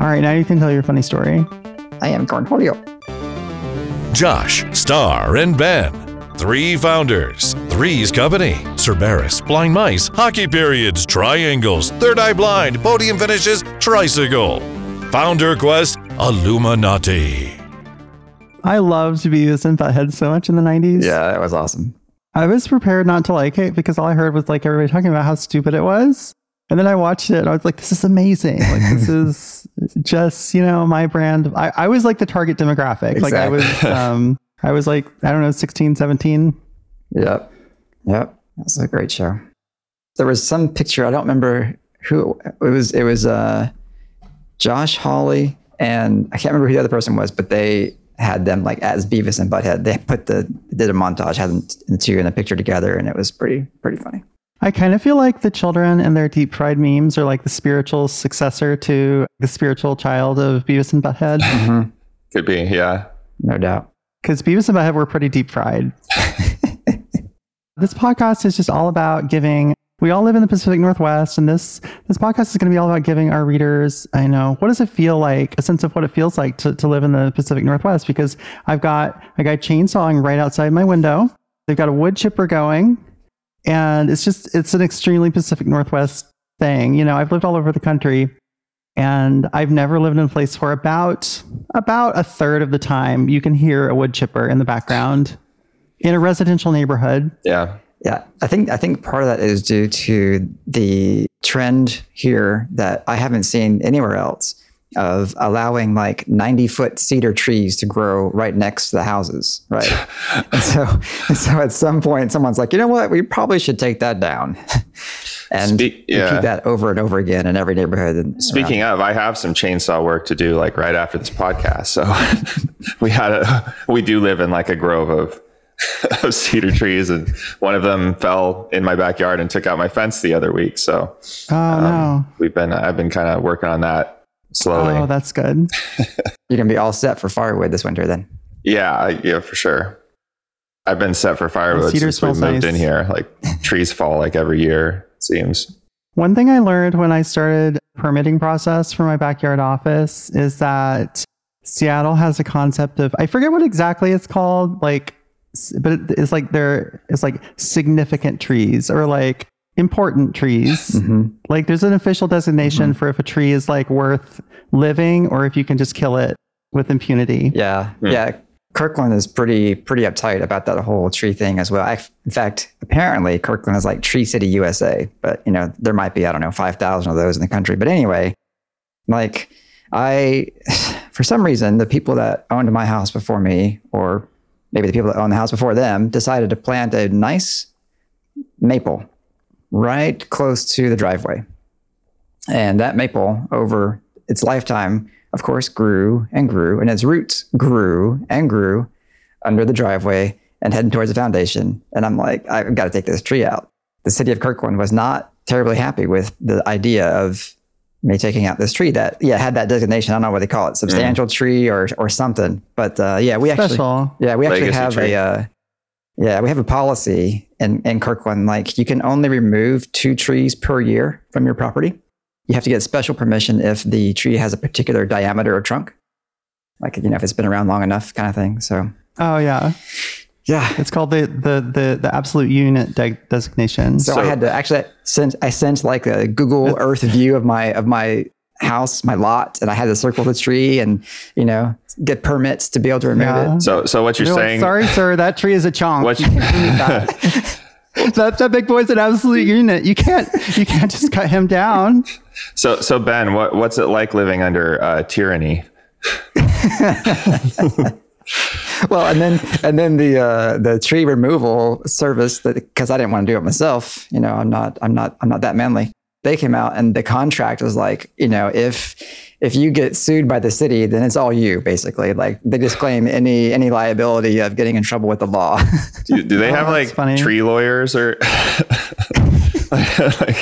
All right, now you can tell your funny story. I am Cornholio. Josh, Starr, and Ben. Three founders, Three's Company, Cerberus, Blind Mice, Hockey Periods, Triangles, Third Eye Blind, Podium Finishes, Tricycle. Founder Quest, Illuminati. I loved to Beavis and Butthead so much in the 90s. Yeah, that was awesome. I was prepared not to like it because all I heard was like everybody talking about how stupid it was. And then I watched it and I was like, this is amazing. Like, this is just, you know, my brand. I, I was like the target demographic. Like, I was, um, I was like, I don't know, 16, 17. Yep. Yep. That was a great show. There was some picture, I don't remember who it was. It was uh, Josh Hawley and I can't remember who the other person was, but they had them like as Beavis and Butthead. They put the did a montage, had them the two in a picture together, and it was pretty pretty funny. I kind of feel like the children and their deep fried memes are like the spiritual successor to the spiritual child of Beavis and Butthead. Mm-hmm. Could be, yeah. No doubt. Because Beavis and Butthead were pretty deep fried. this podcast is just all about giving. We all live in the Pacific Northwest, and this this podcast is going to be all about giving our readers, I know, what does it feel like, a sense of what it feels like to, to live in the Pacific Northwest. Because I've got a guy chainsawing right outside my window. They've got a wood chipper going, and it's just it's an extremely Pacific Northwest thing. You know, I've lived all over the country, and I've never lived in a place where about about a third of the time you can hear a wood chipper in the background in a residential neighborhood. Yeah. Yeah, I think I think part of that is due to the trend here that I haven't seen anywhere else of allowing like 90 foot cedar trees to grow right next to the houses, right? and so and so at some point someone's like, you know what, we probably should take that down. and Speak- yeah. repeat that over and over again in every neighborhood. And Speaking of, I have some chainsaw work to do like right after this podcast. So we had a we do live in like a grove of of cedar trees and one of them fell in my backyard and took out my fence the other week. So Oh um, no. we've been I've been kind of working on that slowly. Oh, that's good. you're gonna be all set for firewood this winter then. yeah, I- yeah, for sure. I've been set for firewood cedar since we moved smells in here. Like trees fall like every year, it seems. One thing I learned when I started permitting process for my backyard office is that Seattle has a concept of I forget what exactly it's called, like, but it's like there it's like significant trees or like important trees. Mhm. Like there's an official designation for if a tree is like worth living or if you can just kill it with impunity. Yeah, Hmm. yeah. Kirkland is pretty pretty uptight about that whole tree thing as well. I, in fact, apparently Kirkland is like Tree City, USA. But you know, there might be I don't know five thousand of those in the country. But anyway, like I, for some reason, the people that owned my house before me, or maybe the people that owned the house before them, decided to plant a nice maple right close to the driveway. And that maple, over its lifetime, of course, grew and grew, and its roots grew and grew under the driveway and heading towards the foundation. And I'm like, I've got to take this tree out. The city of Kirkland was not terribly happy with the idea of me taking out this tree that, yeah, had that designation. I don't know what they call it, substantial tree or or something. But uh, yeah, we actually, yeah, we actually Legacy have tree. a, uh, yeah, we have a policy in, in Kirkland. Like you can only remove two trees per year from your property. You have to get special permission if the tree has a particular diameter or trunk, like you know if it's been around long enough, kind of thing. So Oh yeah. yeah. It's called the the the, the absolute unit de- designation. So, So- I had to actually send I sent like a Google Earth view of my of my house, my lot, and I had to circle the tree and you know get permits to be able to remove Yeah. it. So so what you're They're like, saying Sorry, sir, that tree is a chonk. What you you- can't remove that. that, that big boy's an absolute unit. You can't you can't just cut him down. So, so Ben, what, what's it like living under uh, tyranny? Well, and then and then the uh, the tree removal service that because I didn't want to do it myself. You know, I'm not I'm not I'm not that manly. They came out and the contract was like, you know, if if you get sued by the city, then it's all you basically. Like they disclaim any any liability of getting in trouble with the law. Do, do they have Oh, that's like funny. tree lawyers or like,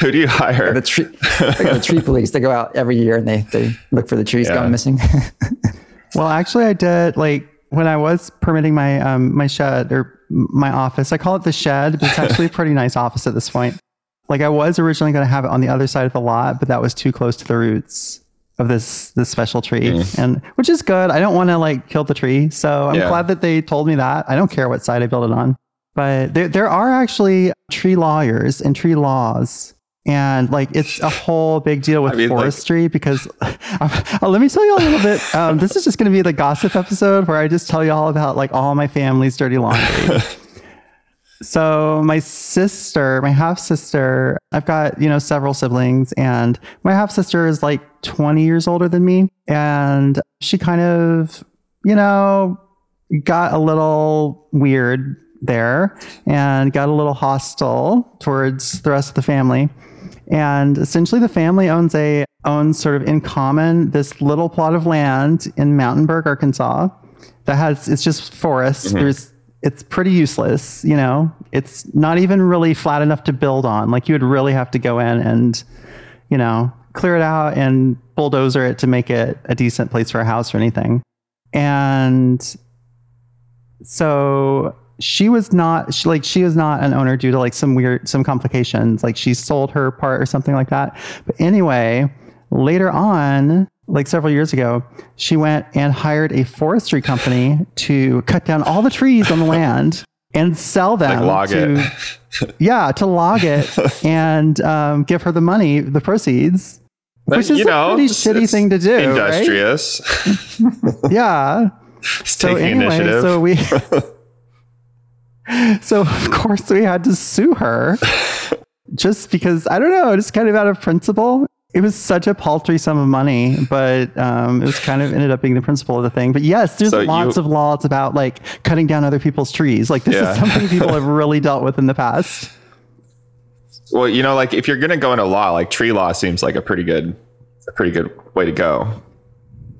who do you hire? the tree they got the tree police. They go out every year and they they look for the trees Yeah. gone missing. Well, actually, I did like when I was permitting my um my shed or my office. I call it the shed, but it's actually a pretty nice office at this point. Like I was originally going to have it on the other side of the lot, but that was too close to the roots. Of this this special tree, Mm. and which is good. I don't want to like kill the tree, so I'm Yeah. glad that they told me that. I don't care what side I build it on, but there there are actually tree lawyers and tree laws. And like it's a whole big deal with I mean, like- forestry because uh, let me tell you a little bit. Um, this is just going to be the gossip episode where I just tell you all about like all my family's dirty laundry. So my sister, my half sister, I've got, you know, several siblings and my half sister is like 20 years older than me and she kind of, you know, got a little weird there and got a little hostile towards the rest of the family. And essentially the family owns a owns sort of in common this little plot of land in Mountainburg, Arkansas that has it's just forest. Mm-hmm. There's it's pretty useless, you know. It's not even really flat enough to build on. Like you would really have to go in and, you know, clear it out and bulldozer it to make it a decent place for a house or anything. And so she was not she, like she was not an owner due to like some weird some complications like she sold her part or something like that but anyway later on like several years ago she went and hired a forestry company to cut down all the trees on the land and sell them log to, it. yeah to log it and um, give her the money the proceeds which is you a know, pretty shitty thing to do right? Industrious. yeah It's so taking anyway, initiative. so we, so of course we had to sue her, just because I don't know, just kind of out of principle. It was such a paltry sum of money, but um, it was kind of ended up being the principle of the thing. But yes, there's So lots you- of laws about like cutting down other people's trees. Like this Yeah. is something people have really dealt with in the past. well, you know, like if you're gonna go into law, like tree law seems like a pretty good, a pretty good way to go.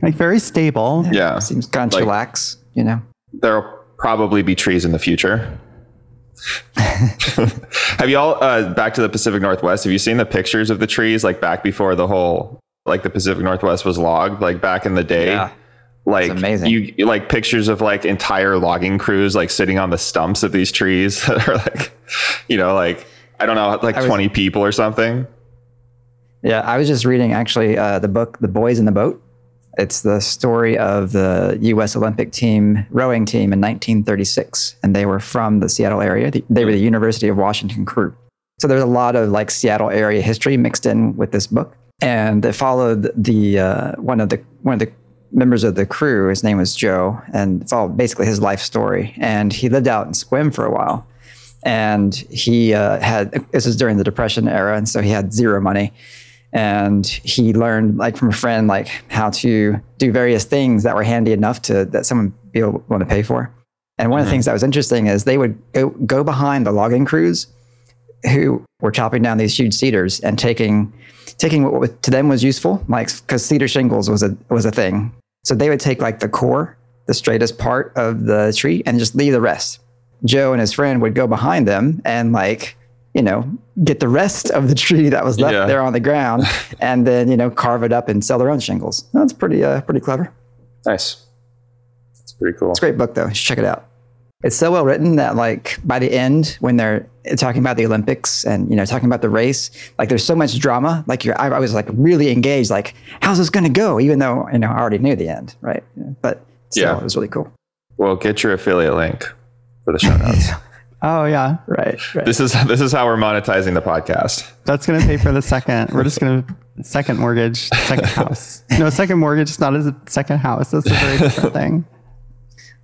Like very stable. Yeah, Seems kind of Like- chillax, you know. there'll probably be trees in the future. have you all uh, back to the Pacific Northwest? Have you seen the pictures of the trees like back before the whole like the Pacific Northwest was logged, like back in the day? Yeah. Like amazing. you like pictures of like entire logging crews like sitting on the stumps of these trees that are like, you know, like I don't know, like was- twenty people or something. Yeah, I was just reading actually uh, the book "The Boys in the Boat." It's the story of the U.S. Olympic team rowing team in 1936, and they were from the Seattle area. They were the University of Washington crew. So there's a lot of like Seattle area history mixed in with this book, and it followed the uh, one of the one of the members of the crew. His name was Joe, and it's all basically his life story. And he lived out in Sequim for a while, and he uh, had this is during the Depression era, and so he had zero money and he learned like from a friend like how to do various things that were handy enough to that someone be able want to pay for. And one of the mm-hmm. things that was interesting is they would go, go behind the logging crews who were chopping down these huge cedars and taking taking what was- to them was useful like because cedar shingles was a was a thing. So they would take like the core the straightest part of the tree and just leave the rest. Joe and his friend would go behind them and like you know get the rest of the tree that was left Yeah. there on the ground and then you know carve it up and sell their own shingles that's pretty uh pretty clever Nice. It's pretty cool. it's a great book though you should check it out it's so well written that like by the end when they're talking about the olympics and you know talking about the race like there's so much drama like you're i, I was like really engaged like how's this going to go even though you know i already knew the end right but still, Yeah. it was really cool Well, get your affiliate link for the show notes. Oh yeah, right right this is this is how we're monetizing the podcast. that's gonna pay for the second. We're just gonna second mortgage, second house. No, second mortgage is not as a second house. That's a very different thing.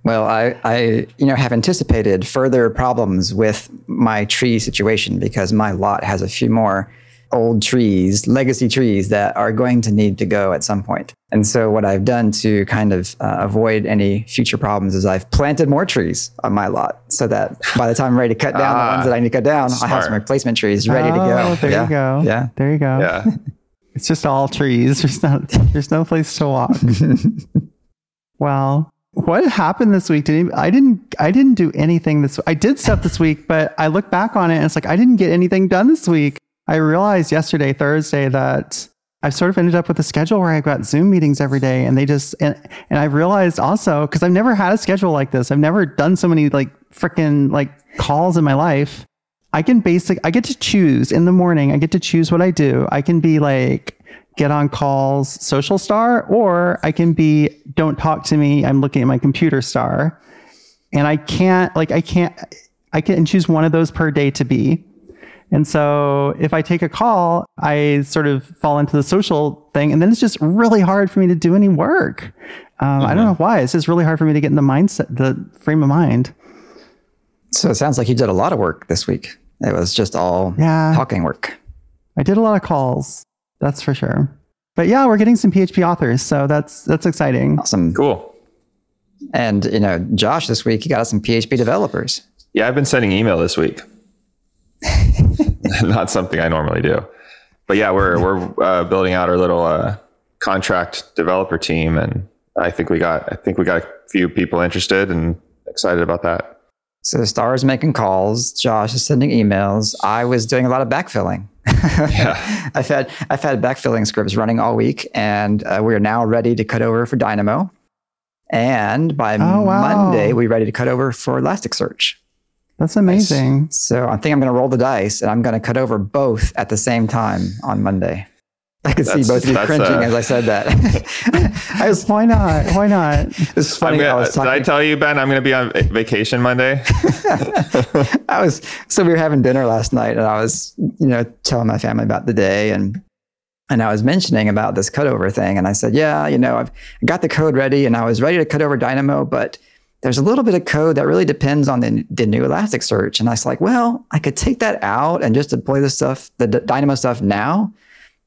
Well, I, I, you know, have anticipated further problems with my tree situation because my lot has a few more old trees, legacy trees that are going to need to go at some point. And so, what I've done to kind of uh, avoid any future problems is I've planted more trees on my lot so that by the time I'm ready to cut down Ah, the ones that I need to cut down, I have some replacement trees ready to Oh, go. There yeah. you go. Yeah. There you go. Yeah. It's just all trees. There's not there's no place to walk. well, what happened this week? Did any, I didn't I didn't do anything this I did stuff this week, but I look back on it and it's like I didn't get anything done this week. I realized yesterday, Thursday, that I've sort of ended up with a schedule where I've got Zoom meetings every day and they just and, and I realized also because I've never had a schedule like this. I've never done so many like freaking like calls in my life. I can basic I get to choose in the morning. I get to choose what I do. I can be like get on calls social star, or I can be don't talk to me. I'm looking at my computer star. And I can't, like, I can't, I can choose one of those per day to be. And so if I take a call, I sort of fall into the social thing. And then it's just really hard for me to do any work. Um, I don't know why. It's just really hard for me to get in the mindset, the frame of mind. So it sounds like you did a lot of work this week. It was just all Yeah. talking work. I did a lot of calls. That's for sure. But yeah, we're getting some PHP authors. So that's, that's exciting. Awesome. Cool. And, you know, Josh this week, he got us some PHP developers. Yeah, I've been sending email this week. Not something I normally do. But yeah, we're we're uh, building out our little uh, contract developer team, and I think we got I think we got a few people interested and excited about that. So Starr is making calls. Josh is sending emails. I was doing a lot of backfilling. Yeah. I've had I've had backfilling scripts running all week, and uh, we are now ready to cut over for Dynamo. And by Oh, wow. Monday, we're ready to cut over for Elasticsearch. That's amazing. So I think I'm going to roll the dice, and I'm going to cut over both at the same time on Monday. I could see both of you cringing uh, as I said that. I was. Why not? Why not? It's I'm funny. gonna, I was did I tell you, Ben? I'm going to be on vacation Monday. I was so we were having dinner last night, and I was, you know, telling my family about the day, and and I was mentioning about this cutover thing, and I said, yeah, you know, I've got the code ready, and I was ready to cut over Dynamo, but there's a little bit of code that really depends on the, the new Elasticsearch, and I was like, well, I could take that out and just deploy the stuff, the D- Dynamo stuff now.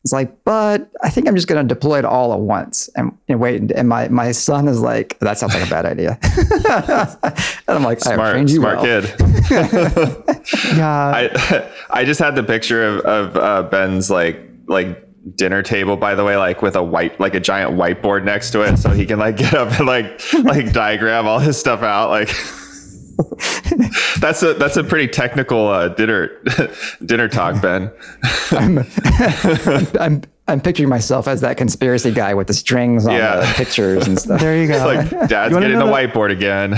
It's like, but I think I'm just going to deploy it all at once and, and wait. And my, my son is like, that sounds like a bad idea. and I'm like, Smart, you smart well. kid. Yeah. I I just had the picture of of uh, Ben's like like dinner table by the way like with a white like a giant whiteboard next to it so he can like get up and like like diagram all his stuff out like that's a that's a pretty technical uh, dinner dinner talk Ben I'm, I'm I'm picturing myself as that conspiracy guy with the strings on Yeah. the pictures and stuff. there you go. like dad's You getting the know whiteboard again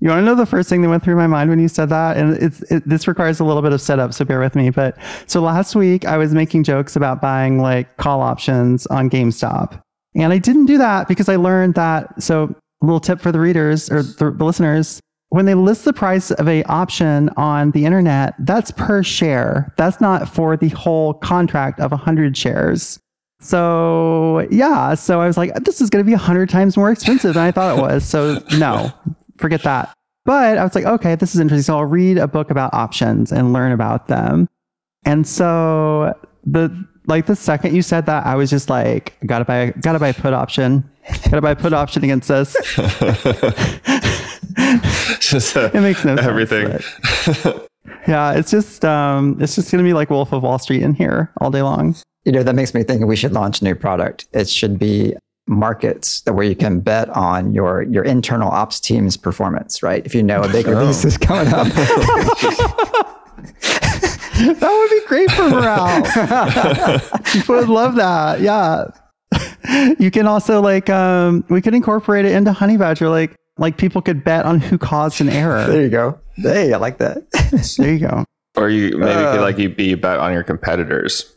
You want to know the first thing that went through my mind when you said that? And it's, it, this requires a little bit of setup, so bear with me. But so last week I was making jokes about buying like call options on GameStop. And I didn't do that because I learned that. So, a little tip for the readers or the, the listeners when they list the price of a option on the internet, that's per share. That's not for the whole contract of 100 shares. So, yeah. So I was like, this is going to be 100 times more expensive than I thought it was. So, no, forget that. But I was like, okay, this is interesting. So I'll read a book about options and learn about them. And so the like the second you said that, I was just like, gotta buy gotta buy a put option. Gotta buy a put option against this. just uh, It makes no sense. everything but- Yeah, it's just um it's just gonna be like Wolf of Wall Street in here all day long. You know, that makes me think we should launch a new product. It should be markets that where you can bet on your your internal ops team's performance, right? If you know a big release is coming up. That would be great for morale. People would love that. Yeah. You can also like um we could incorporate it into Honeybadger like like people could bet on who caused an error. there you go. Hey, I like that. There you go. or you maybe Uh. could like you be bet on your competitors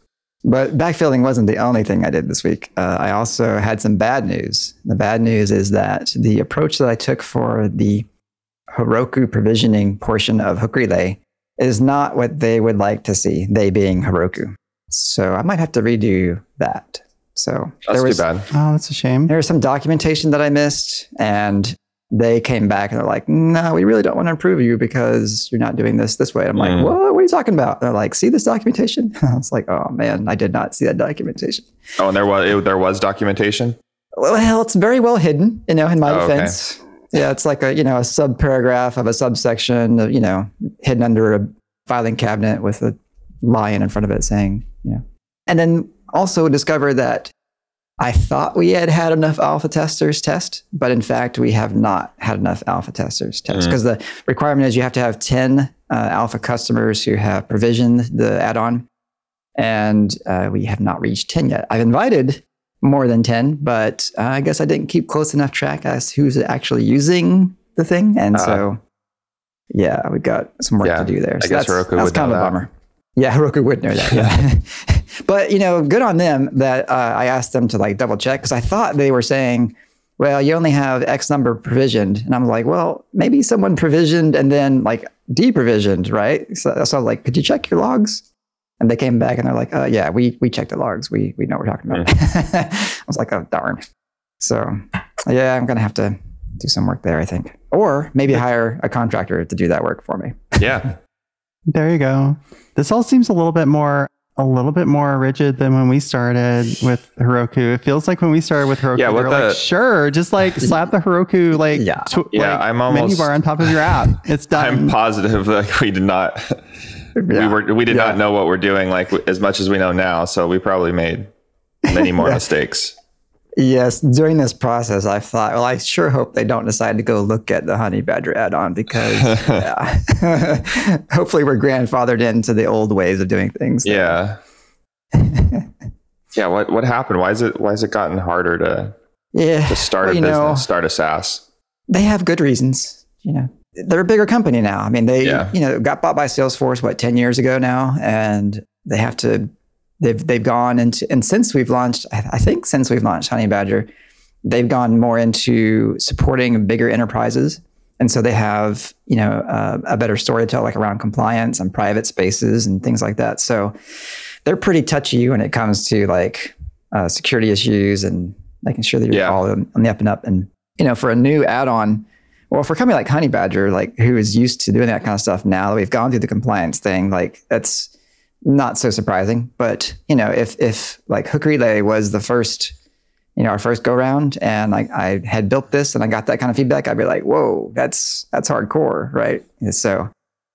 But backfilling wasn't the only thing I did this week. Uh, I also had some bad news. The bad news is that the approach that I took for the Heroku provisioning portion of Hook Relay is not what they would like to see, they being Heroku. So I might have to redo that. So that's there was, too bad Oh, that's a shame. there was some documentation that I missed, and they came back and they're like, "No, we really don't want to improve you because you're not doing this this way." I'm like, Mm. "What? What are you talking about?" They're like, "See this documentation?" I was like, "Oh man, I did not see that documentation." oh and there was it, there was documentation Well, it's very well hidden, you know, in my Oh, okay. defense. Yeah, it's like a you know a sub paragraph of a subsection, of, you know, hidden under a filing cabinet with a lion in front of it saying, you know. And then also discover that I thought we had had enough alpha testers test, but in fact we have not had enough alpha testers test Mm. because the requirement is you have to have ten uh, alpha customers who have provisioned the add-on, and uh, we have not reached ten yet. I've invited more than 10, but uh, I guess I didn't keep close enough track as who's actually using the thing. And Uh, so, yeah, we've got some work yeah, to do there. I So guess that's, Heroku that's would kind of a that. bummer. Yeah, Heroku would know that. Yeah. but you know, good on them that uh, I asked them to like double check because I thought they were saying, "Well, you only have X number provisioned," and I'm like, "Well, maybe someone provisioned and then like deprovisioned, right?" So, so I was like, "Could you check your logs?" And they came back and they're like, uh, "Yeah, we we checked the logs. We we know what we're talking about." I was like, "Oh darn!" So yeah, I'm gonna have to do some work there, I think, or maybe hire a contractor to do that work for me. Yeah. There you go. This all seems a little bit more a little bit more rigid than when we started with Heroku. It feels like when we started with Heroku, Yeah, they what were the- like, sure, just like slap the Heroku like, Yeah. tw- Yeah, like, I'm almost, menu almost- bar on top of your app. It's done. I'm positive that we did not we were we did Yeah. not know what we're doing like as much as we know now, so we probably made many more mistakes. Yes, during this process, I thought, well, I sure hope they don't decide to go look at the Honeybadger add-on because yeah. hopefully we're grandfathered into the old ways of doing things. Yeah. yeah, what what happened? Why is it why has it gotten harder to, yeah. to start Well, a business, know, start a SaaS? they have good reasons. You know, they're a bigger company now. I mean, they Yeah. you know got bought by Salesforce what ten years ago now, and they have to. They've they've gone into and since we've launched, I, think since we've launched Honeybadger, they've gone more into supporting bigger enterprises, and so they have you know uh, a better story to tell, like around compliance and private spaces and things like that. So they're pretty touchy when it comes to like uh, security issues and making sure that you're Yeah. all on, on the up and up. And you know, for a new add-on, well, for a company like Honeybadger, like who is used to doing that kind of stuff, now that we've gone through the compliance thing, like that's not so surprising. But you know, if if like Hook Relay was the first, you know, our first go round, and like I had built this and I got that kind of feedback, I'd be like, whoa, that's that's hardcore, right? And so,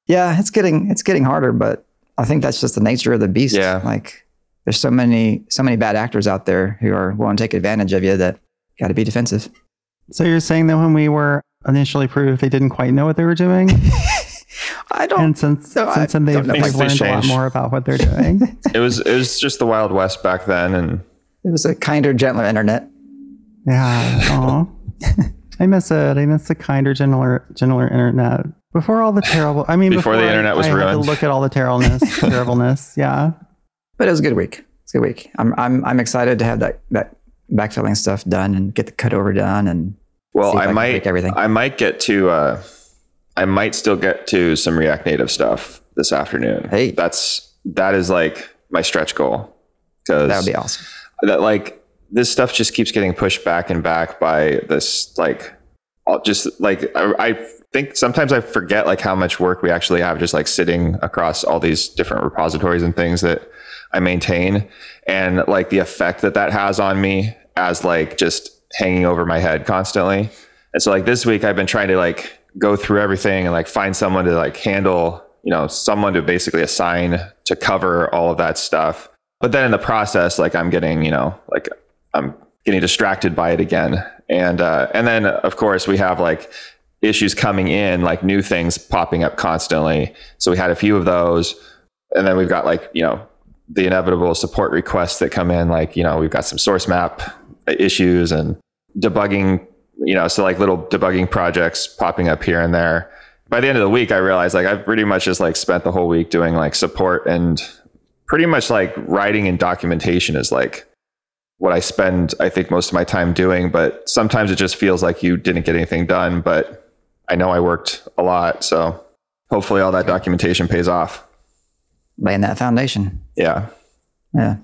yeah, it's getting it's getting harder, but I think that's just the nature of the beast. Yeah. like there's so many so many bad actors out there who are willing to take advantage of you that you got to be defensive. so you're saying that when we were initially approved, they didn't quite know what they were doing, I don't. and since No, I then they've, don't they've Things learned a lot more about what they're doing. It was it was just the Wild West back then and it was a kinder, gentler internet. Yeah. I miss it. I miss the kinder, gentler, gentler internet. Before all the terrible. I mean, Before the I- internet was I Had ruined. to look at all the terribleness, terribleness. Yeah. But it was a good week. It's a good week. I'm I'm I'm excited to have that that backfilling stuff done and get the cutover done and well See if I I might break everything. I might get to uh I might still get to some React Native stuff this afternoon. Hey. That's that is like my stretch goal. Because that would be awesome. that like this stuff just keeps getting pushed back and back by this like I'll just like I, I think sometimes I forget like how much work we actually have just like sitting across all these different repositories and things that I maintain and like the effect that that has on me as like just hanging over my head constantly. And so like this week I've been trying to like go through everything and like find someone to like handle, you know, someone to basically assign to cover all of that stuff. But then in the process, like I'm getting, you know, like I'm getting distracted by it again. And uh, and then of course we have like issues coming in, like new things popping up constantly. So we had a few of those, and then we've got like you know the inevitable support requests that come in. Like you know we've got some source map issues and debugging. You know, so like little debugging projects popping up here and there. By the end of the week, I realized like I've pretty much just like spent the whole week doing like support and pretty much like writing and documentation is like what I spend, I think, most of my time doing. But sometimes it just feels like you didn't get anything done. But I know I worked a lot. So hopefully all that documentation pays off. Laying that foundation. Yeah. Yeah.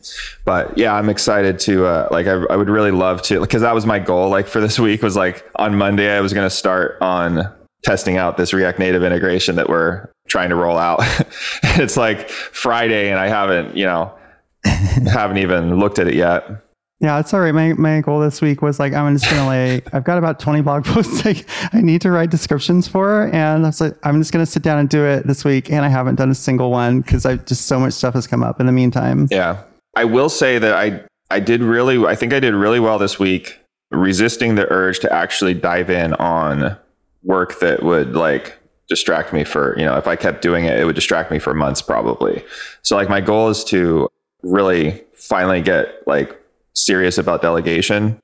But yeah, I'm excited to, uh, like, I, I would really love to, because that was my goal, like, for this week was like on Monday, I was going to start on testing out this React Native integration that we're trying to roll out. it's like Friday and I haven't, you know, haven't even looked at it yet. Yeah, it's all right. My my goal this week was like I'm just gonna lay. I've got about 20 blog posts like I need to write descriptions for, and I was like, I'm just gonna sit down and do it this week. And I haven't done a single one because I've just so much stuff has come up in the meantime. Yeah. I will say that I I did really I think I did really well this week resisting the urge to actually dive in on work that would like distract me for, you know, if I kept doing it, it would distract me for months probably. So like my goal is to really finally get like serious about delegation.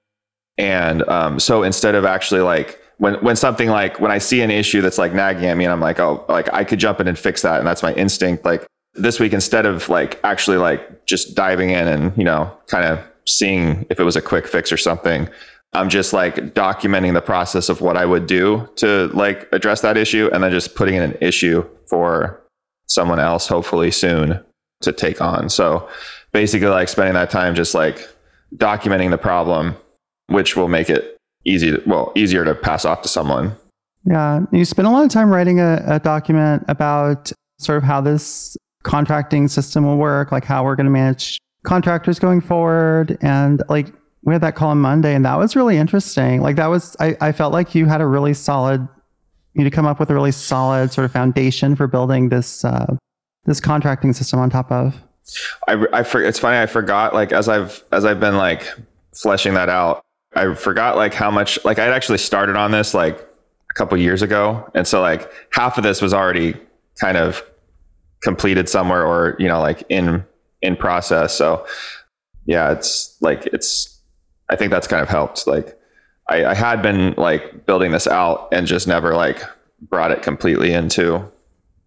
And um, so instead of actually like when when something like when I see an issue that's like nagging at me and I'm like, oh, like I could jump in and fix that. And that's my instinct. Like this week instead of like actually like just diving in and you know kind of seeing if it was a quick fix or something i'm just like documenting the process of what i would do to like address that issue and then just putting in an issue for someone else hopefully soon to take on so basically like spending that time just like documenting the problem which will make it easy to, well easier to pass off to someone Yeah. You spent a lot of time writing a, a document about sort of how this contracting system will work, like how we're going to manage contractors going forward. And like we had that call on Monday, and that was really interesting. Like that was, I, I felt like you had a really solid, you to come up with a really solid sort of foundation for building this, uh, this contracting system on top of. I, I for, it's funny I forgot like as I've as I've been like fleshing that out I forgot like how much like I'd actually started on this like a couple years ago and so like half of this was already kind of completed somewhere or you know like in in process so yeah it's like it's I think that's kind of helped like I, I had been like building this out and just never like brought it completely into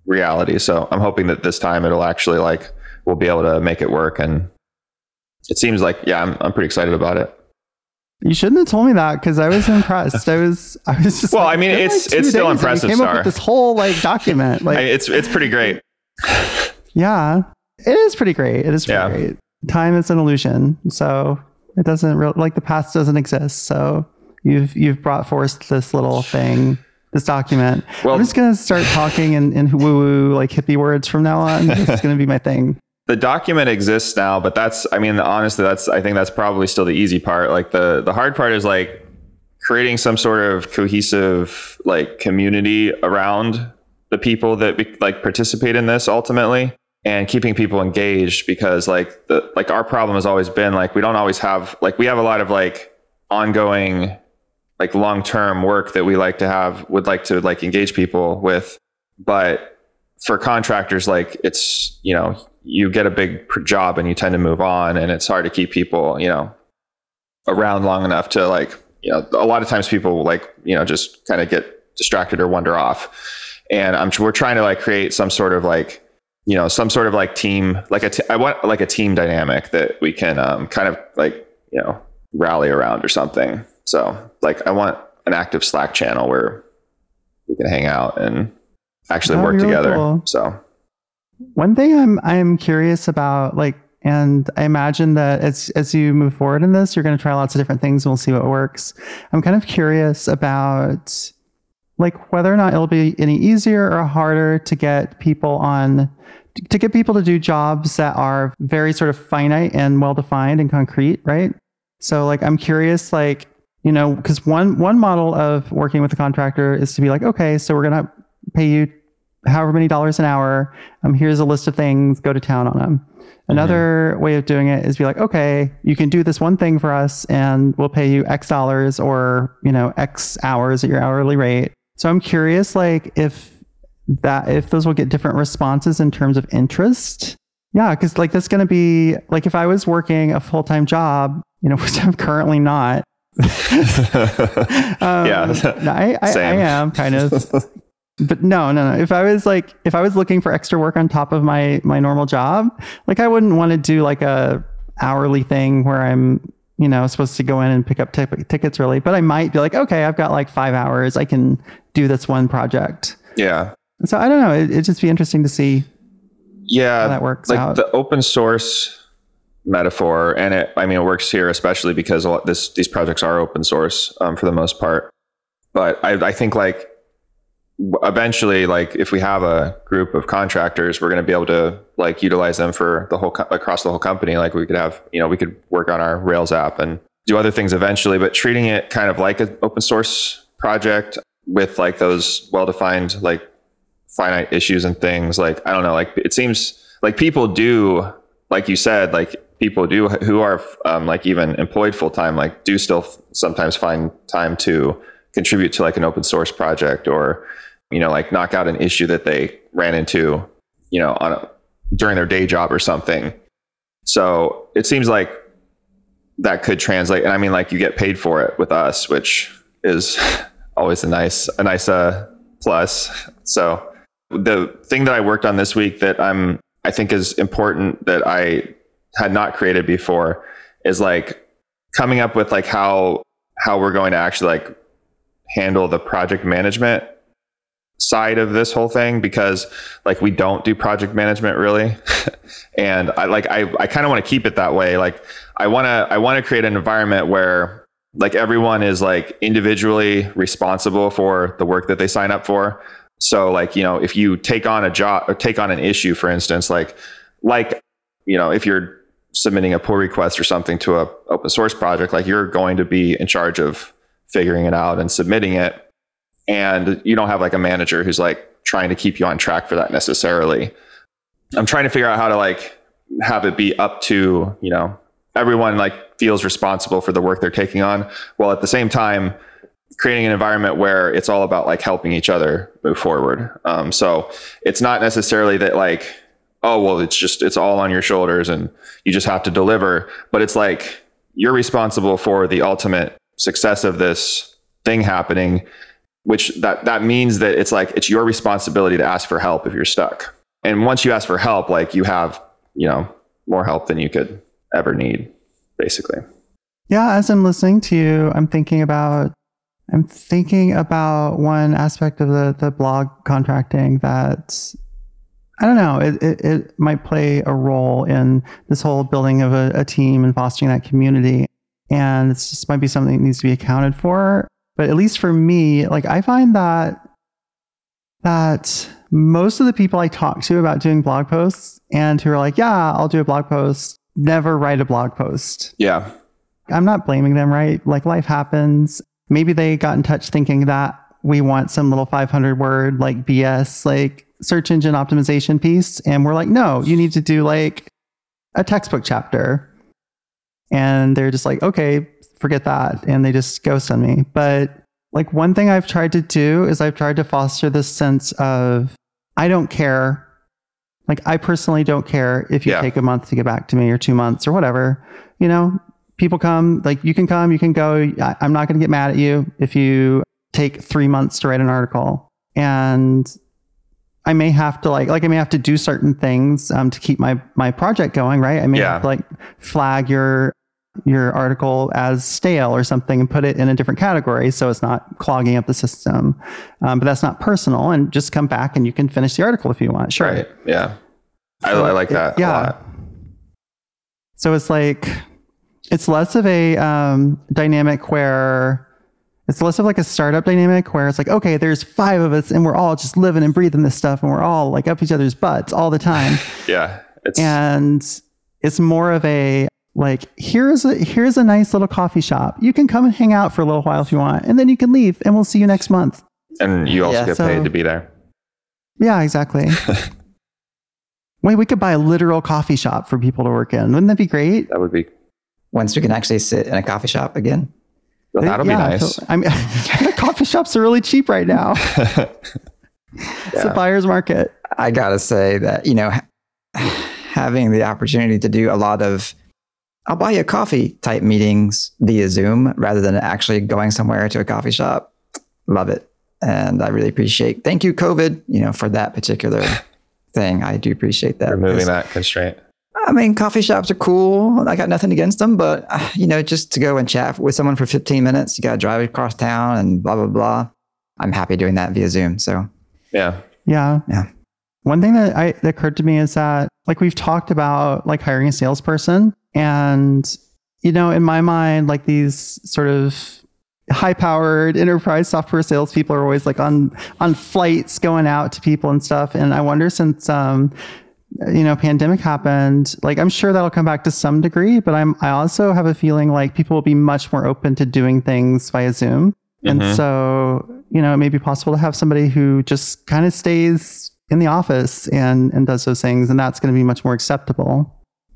reality so I'm hoping that this time it'll actually like we'll be able to make it work and it seems like yeah i'm, I'm pretty excited about it You shouldn't have told me that because I was impressed. I was, I was just. Well, like, I mean, it's- like, it's still days and you impressive, Came up Starr. with this whole like document, like I, it's it's pretty great Yeah, it is pretty great. It is pretty Yeah. great. Time is an illusion, so it doesn't real like the past doesn't exist. So you've you've brought forth this little thing, this document. Well- I'm just gonna start talking in, in woo woo like hippie words from now on. It's gonna be my thing. The document exists now but that's i mean honestly that's i think that's probably still the easy part. Like the the hard part is like creating some sort of cohesive like community around the people that like participate in this ultimately and keeping people engaged because like the like our problem has always been like we don't always have like we have a lot of like ongoing like long-term work that we like to have would like to like engage people with. But for contractors like it's you know you get a big job and you tend to move on and it's hard to keep people you know around long enough to like you know a lot of times people like you know just kind of get distracted or wander off. And i'm we're trying to like create some sort of like you know some sort of like team like a t- I want like a team dynamic that we can um, kind of like you know rally around or something. So like i want an active slack channel where we can hang out and actually work together cool. so One thing I'm I'm curious about, like, and I imagine that as as you move forward in this, you're going to try lots of different things, and we'll see what works. I'm kind of curious about, like, whether or not it'll be any easier or harder to get people on, to get people to do jobs that are very sort of finite and well defined and concrete, right? So, like, I'm curious, like, you know, because one one model of working with a contractor is to be like, okay, so we're gonna pay you however many dollars an hour. Um, here's a list of things. Go to town on them. Another way of doing it is be like, okay, you can do this one thing for us, and we'll pay you X dollars or you know X hours at your hourly rate. So I'm curious, like if that if those will get different responses in terms of interest. Yeah, because like that's going to be like if I was working a full time job, you know, which I'm currently not. Um, Yeah. I, I, I am kind of but no no no. If i was like if i was looking for extra work on top of my my normal job like i wouldn't want to do like a hourly thing where i'm you know supposed to go in and pick up t- tickets really but i might be like okay i've got like five hours. I can do this one project. Yeah. So i don't know. It, it'd just be interesting to see yeah. how that works like out. the open source metaphor and it i mean it works here especially because a lot this these projects are open source um, for the most part. But I, I think like eventually like if we have a group of contractors we're going to be able to like utilize them for the whole co- across the whole company. Like we could have you know we could work on our rails app and do other things eventually but treating it kind of like an open source project with like those well defined like finite issues and things like i don't know like it seems like people do like you said like people do who are um, like even employed full time like do still f- sometimes find time to contribute to like an open source project or you know like knock out an issue that they ran into you know on a, during their day job or something. So it seems like that could translate. And i mean like you get paid for it with us which is always a nice a nice uh plus. So the thing that i worked on this week that i'm I think is important that I had not created before is like coming up with like how how we're going to actually like handle the project management side of this whole thing because like we don't do project management really. And i like i, I kind of want to keep it that way. Like i want to i want to create an environment where like everyone is like individually responsible for the work that they sign up for. So like you know if you take on a job or take on an issue for instance like like you know if you're submitting a pull request or something to a open source project like you're going to be in charge of figuring it out and submitting it and you don't have like a manager who's like trying to keep you on track for that necessarily. I'm trying to figure out how to like have it be up to you know everyone like feels responsible for the work they're taking on while at the same time creating an environment where it's all about like helping each other move forward. Um, so it's not necessarily that like oh well it's just it's all on your shoulders and you just have to deliver but it's like you're responsible for the ultimate success of this thing happening which that that means that it's like it's your responsibility to ask for help if you're stuck. And once you ask for help, like you have, you know, more help than you could ever need, basically. Yeah, as I'm listening to you, I'm thinking about I'm thinking about one aspect of the the blog contracting that I don't know, it, it, it might play a role in this whole building of a, a team and fostering that community. And it's just might be something that needs to be accounted for. But at least for me, like I find that that most of the people I talk to about doing blog posts and who are like, yeah, I'll do a blog post, never write a blog post. Yeah. I'm not blaming them, right? Like life happens. Maybe they got in touch thinking that we want some little 500 word like BS, like search engine optimization piece. And we're like, no, you need to do like a textbook chapter. And they're just like, okay, forget that and they just ghost on me. But like one thing I've tried to do is I've tried to foster this sense of I don't care. Like I personally don't care if you yeah. take a month to get back to me or two months or whatever. You know, people come, like you can come, you can go. I, I'm not going to get mad at you if you take three months to write an article. And I may have to like like I may have to do certain things um, to keep my my project going, right? I may yeah. have to like flag your your article as stale or something and put it in a different category so it's not clogging up the system. Um, but that's not personal and just come back and you can finish the article if you want. Sure. Right. Yeah. I, I, like that. It, yeah. So it's like, it's less of a um, dynamic where it's less of like a startup dynamic where it's like, okay, there's five of us and we're all just living and breathing this stuff and we're all like up each other's butts all the time. yeah. It's... And it's more of a like here's a here's a nice little coffee shop. You can come and hang out for a little while if you want, and then you can leave, and we'll see you next month. And you also yeah, get so, paid to be there. Yeah, exactly. Wait, we could buy a literal coffee shop for people to work in. Wouldn't that be great? That would be. Once we can actually sit in a coffee shop again. Well, that'll yeah, be nice. So, I mean, coffee shops are really cheap right now. yeah. It's a buyer's market. I gotta say that you know, having the opportunity to do a lot of I'll buy you a coffee type meetings via Zoom rather than actually going somewhere to a coffee shop. Love it. And I really appreciate, thank you, COVID, you know, for that particular thing. I do appreciate that. Removing that constraint. I mean, coffee shops are cool. I got nothing against them, but uh, you know, just to go and chat with someone for 15 minutes, you got to drive across town and blah, blah, blah. I'm happy doing that via Zoom. So, yeah. Yeah. Yeah. One thing that, I, that occurred to me is that, like, we've talked about like hiring a salesperson and, you know, in my mind, like these sort of high powered enterprise software salespeople are always like on on flights going out to people and stuff. And I wonder since um, you know, pandemic happened, like I'm sure that'll come back to some degree, but I'm I also have a feeling like people will be much more open to doing things via Zoom. Mm-hmm. And so, you know, it may be possible to have somebody who just kind of stays in the office and and does those things and that's going to be much more acceptable.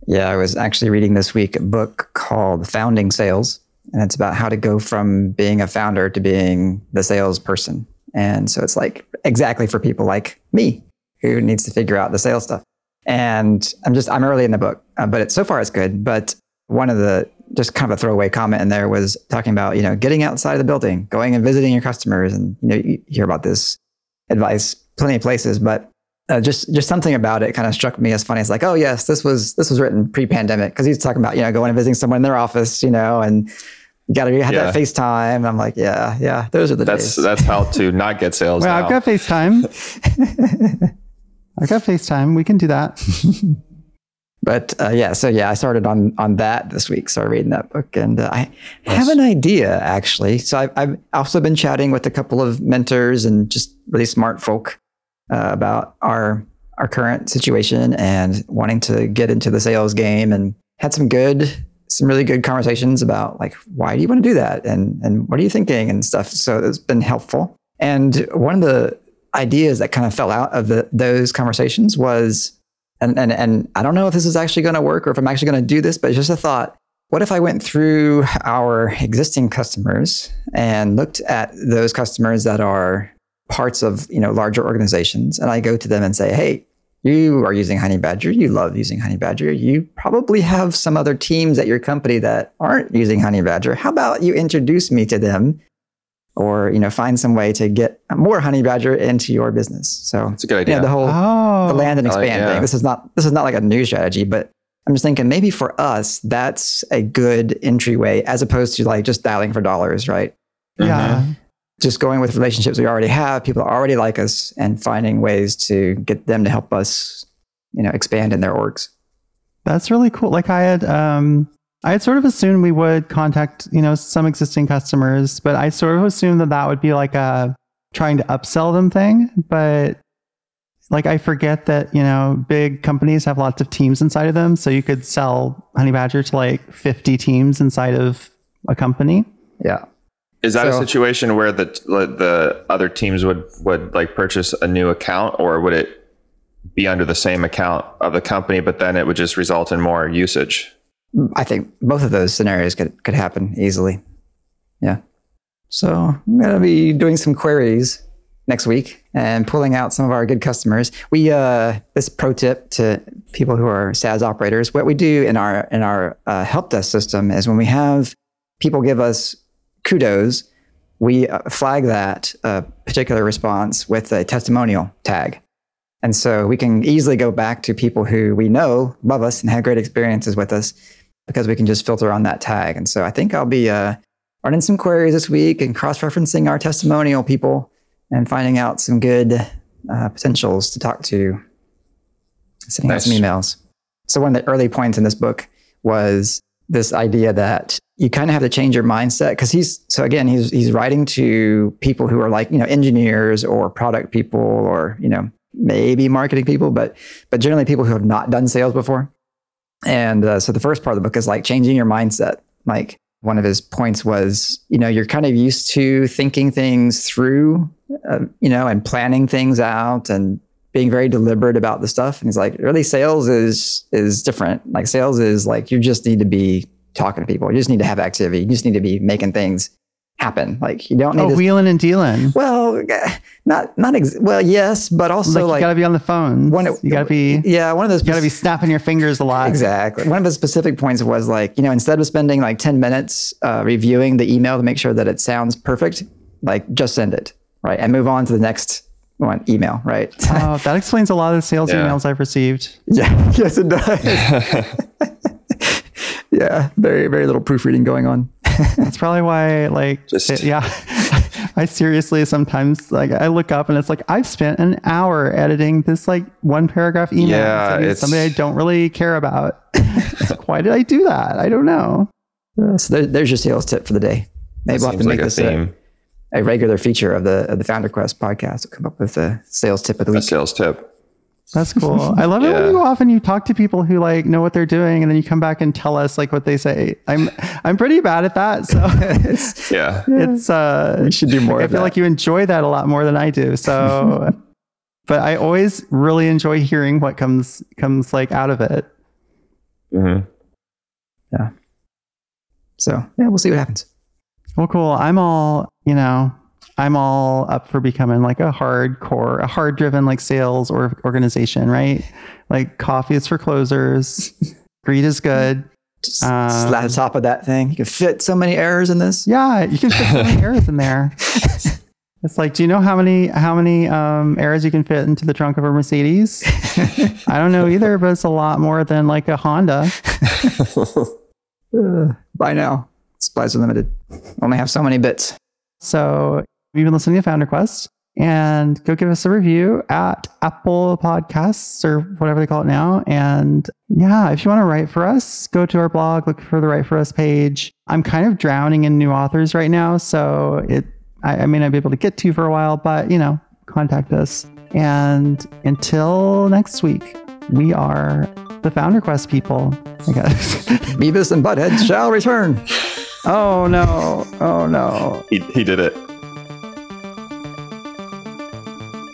Yeah, I was actually reading this week a book called Founding Sales, and it's about how to go from being a founder to being the salesperson. And so it's like exactly for people like me who needs to figure out the sales stuff. And I'm just, I'm early in the book, uh, but it, so far it's good. But one of the, just kind of a throwaway comment in there was talking about, you know, getting outside of the building, going and visiting your customers. And, you know, you hear about this advice plenty of places, but uh, just just something about it kind of struck me as funny. It's like, oh yes, this was this was written pre-pandemic because he's talking about you know going and visiting someone in their office, you know, and you got to have Yeah. that FaceTime. I'm like, yeah, yeah, those are the That's days. that's how to not get sales. Well, now. I've got FaceTime. I've got FaceTime. We can do that. But uh, yeah, so yeah, I started on on that this week. Started reading that book, and uh, I have an idea actually. So I've, I've also been chatting with a couple of mentors and just really smart folk uh, about our our current situation and wanting to get into the sales game, and had some good, some really good conversations about like why do you want to do that, and and what are you thinking and stuff. So it's been helpful. And one of the ideas that kind of fell out of the, those conversations was and and and I don't know if this is actually going to work or if I'm actually going to do this, but just a thought. What if I went through our existing customers and looked at those customers that are parts of you know larger organizations, and I go to them and say, "Hey, you are using Honeybadger. You love using Honeybadger. You probably have some other teams at your company that aren't using Honeybadger. How about you introduce me to them?" Or you know, find some way to get more Honeybadger into your business. So It's a good yeah, idea. the whole Oh, the land and I like- expand yeah. thing. This is not this is not like a new strategy, but I'm just thinking maybe for us that's a good entryway as opposed to like just dialing for dollars, right? yeah. Mm-hmm. Just going with relationships we already have, people that already like us, and finding ways to get them to help us, you know, expand in their orgs. That's really cool. Like I had, um, I had sort of assumed we would contact, you know, some existing customers, but I sort of assumed that that would be like a trying to upsell them thing. But like I forget that, you know, big companies have lots of teams inside of them. So you could sell Honeybadger to like 50 teams inside of a company. Yeah. Is that a situation where the the other teams would would like purchase a new account, or would it be under the same account of the company, but then it would just result in more usage? I think both of those scenarios could, could happen easily. Yeah. So I'm going to be doing some queries next week and pulling out some of our good customers. We uh, this pro tip to people who are SaaS operators. What we do in our in our uh, help desk system is when we have people give us kudos, we uh, flag that uh, particular response with a testimonial tag. And so we can easily go back to people who we know love us and had great experiences with us because we can just filter on that tag. And so I think I'll be uh, running some queries this week and cross referencing our testimonial people and finding out some good uh, potentials to talk to, sending out some emails. So, one of the early points in this book was this idea that you kind of have to change your mindset because he's so again he's he's writing to people who are like you know engineers or product people or you know maybe marketing people but but generally people who have not done sales before and uh, so the first part of the book is like changing your mindset. Like one of his points was, you know, you're kind of used to thinking things through, uh, you know, and planning things out and being very deliberate about the stuff. And he's like, really, sales is is different. Like sales is like you just need to be talking to people. You just need to have activity. You just need to be making things happen. Like you don't need Oh, to. wheeling and dealing. well, not not ex- well, yes, but also like, like, you got to be on the phone. one- you got to be, yeah, one of those you got to be snapping your fingers a lot. Exactly. One of the specific points was like, you know, instead of spending like 10 minutes uh, reviewing the email to make sure that it sounds perfect, like just send it, right? And move on to the next one email, right? Oh, that explains a lot of the sales Yeah. emails I've received. yeah. Yes, it does. yeah. Very, very little proofreading going on. That's probably why, like, Just- it- yeah. I seriously sometimes like I look up and it's like I've spent an hour editing this like one paragraph email. Yeah, sending to it's- something I don't really care about. Like, why did I do that? I don't know. Uh, So there, there's your sales tip for the day. Maybe we'll have to like make a this a, theme, a regular feature of the of the Founder Quest podcast. We'll come up with a sales tip of the week. a week. sales tip. That's cool. I love it when Yeah. you go off and you talk to people who like know what they're doing and then you come back and tell us like what they say. I'm I'm pretty bad at that. So it's Yeah. it's uh You should do more I of feel that. like you enjoy that a lot more than I do. So but I always really enjoy hearing what comes comes like out of it. hmm Yeah. so yeah, we'll see what happens. Well, cool. I'm all, you know, I'm all up for becoming like a hardcore, a hard driven like sales or organization, right? Like coffee is for closers. Greed is good. Just Um, slap the top of that thing. You can fit so many errors in this. Yeah, you can fit so many errors in there. It's like, do you know how many how many um, eras you can fit into the trunk of a Mercedes? I don't know either, but it's a lot more than like a Honda. By now. Supplies are limited. Only have so many bits. So you've been listening to Founder Quest, and go give us a review at Apple Podcasts or whatever they call it now. And yeah, if you want to write for us, go to our blog, look for the Write for Us page. I'm kind of drowning in new authors right now, so it I, I may not be able to get to you for a while, but you know, contact us. And until next week, we are the Founder Quest people. I guess. Beavis and Butthead shall return. oh no! Oh no! He, he did it.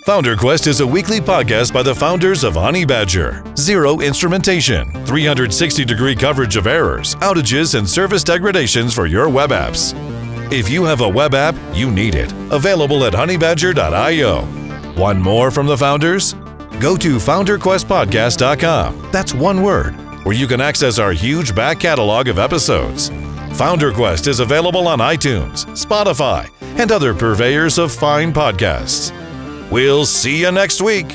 Founder Quest is a weekly podcast by the founders of Honeybadger. Zero instrumentation, 360 degree coverage of errors, outages, and service degradations for your web apps. If you have a web app, you need it. Available at honeybadger.io. One more from the founders? Go to founderquestpodcast.com. That's one word, where you can access our huge back catalog of episodes. Founder Quest is available on iTunes, Spotify, and other purveyors of fine podcasts. We'll see you next week.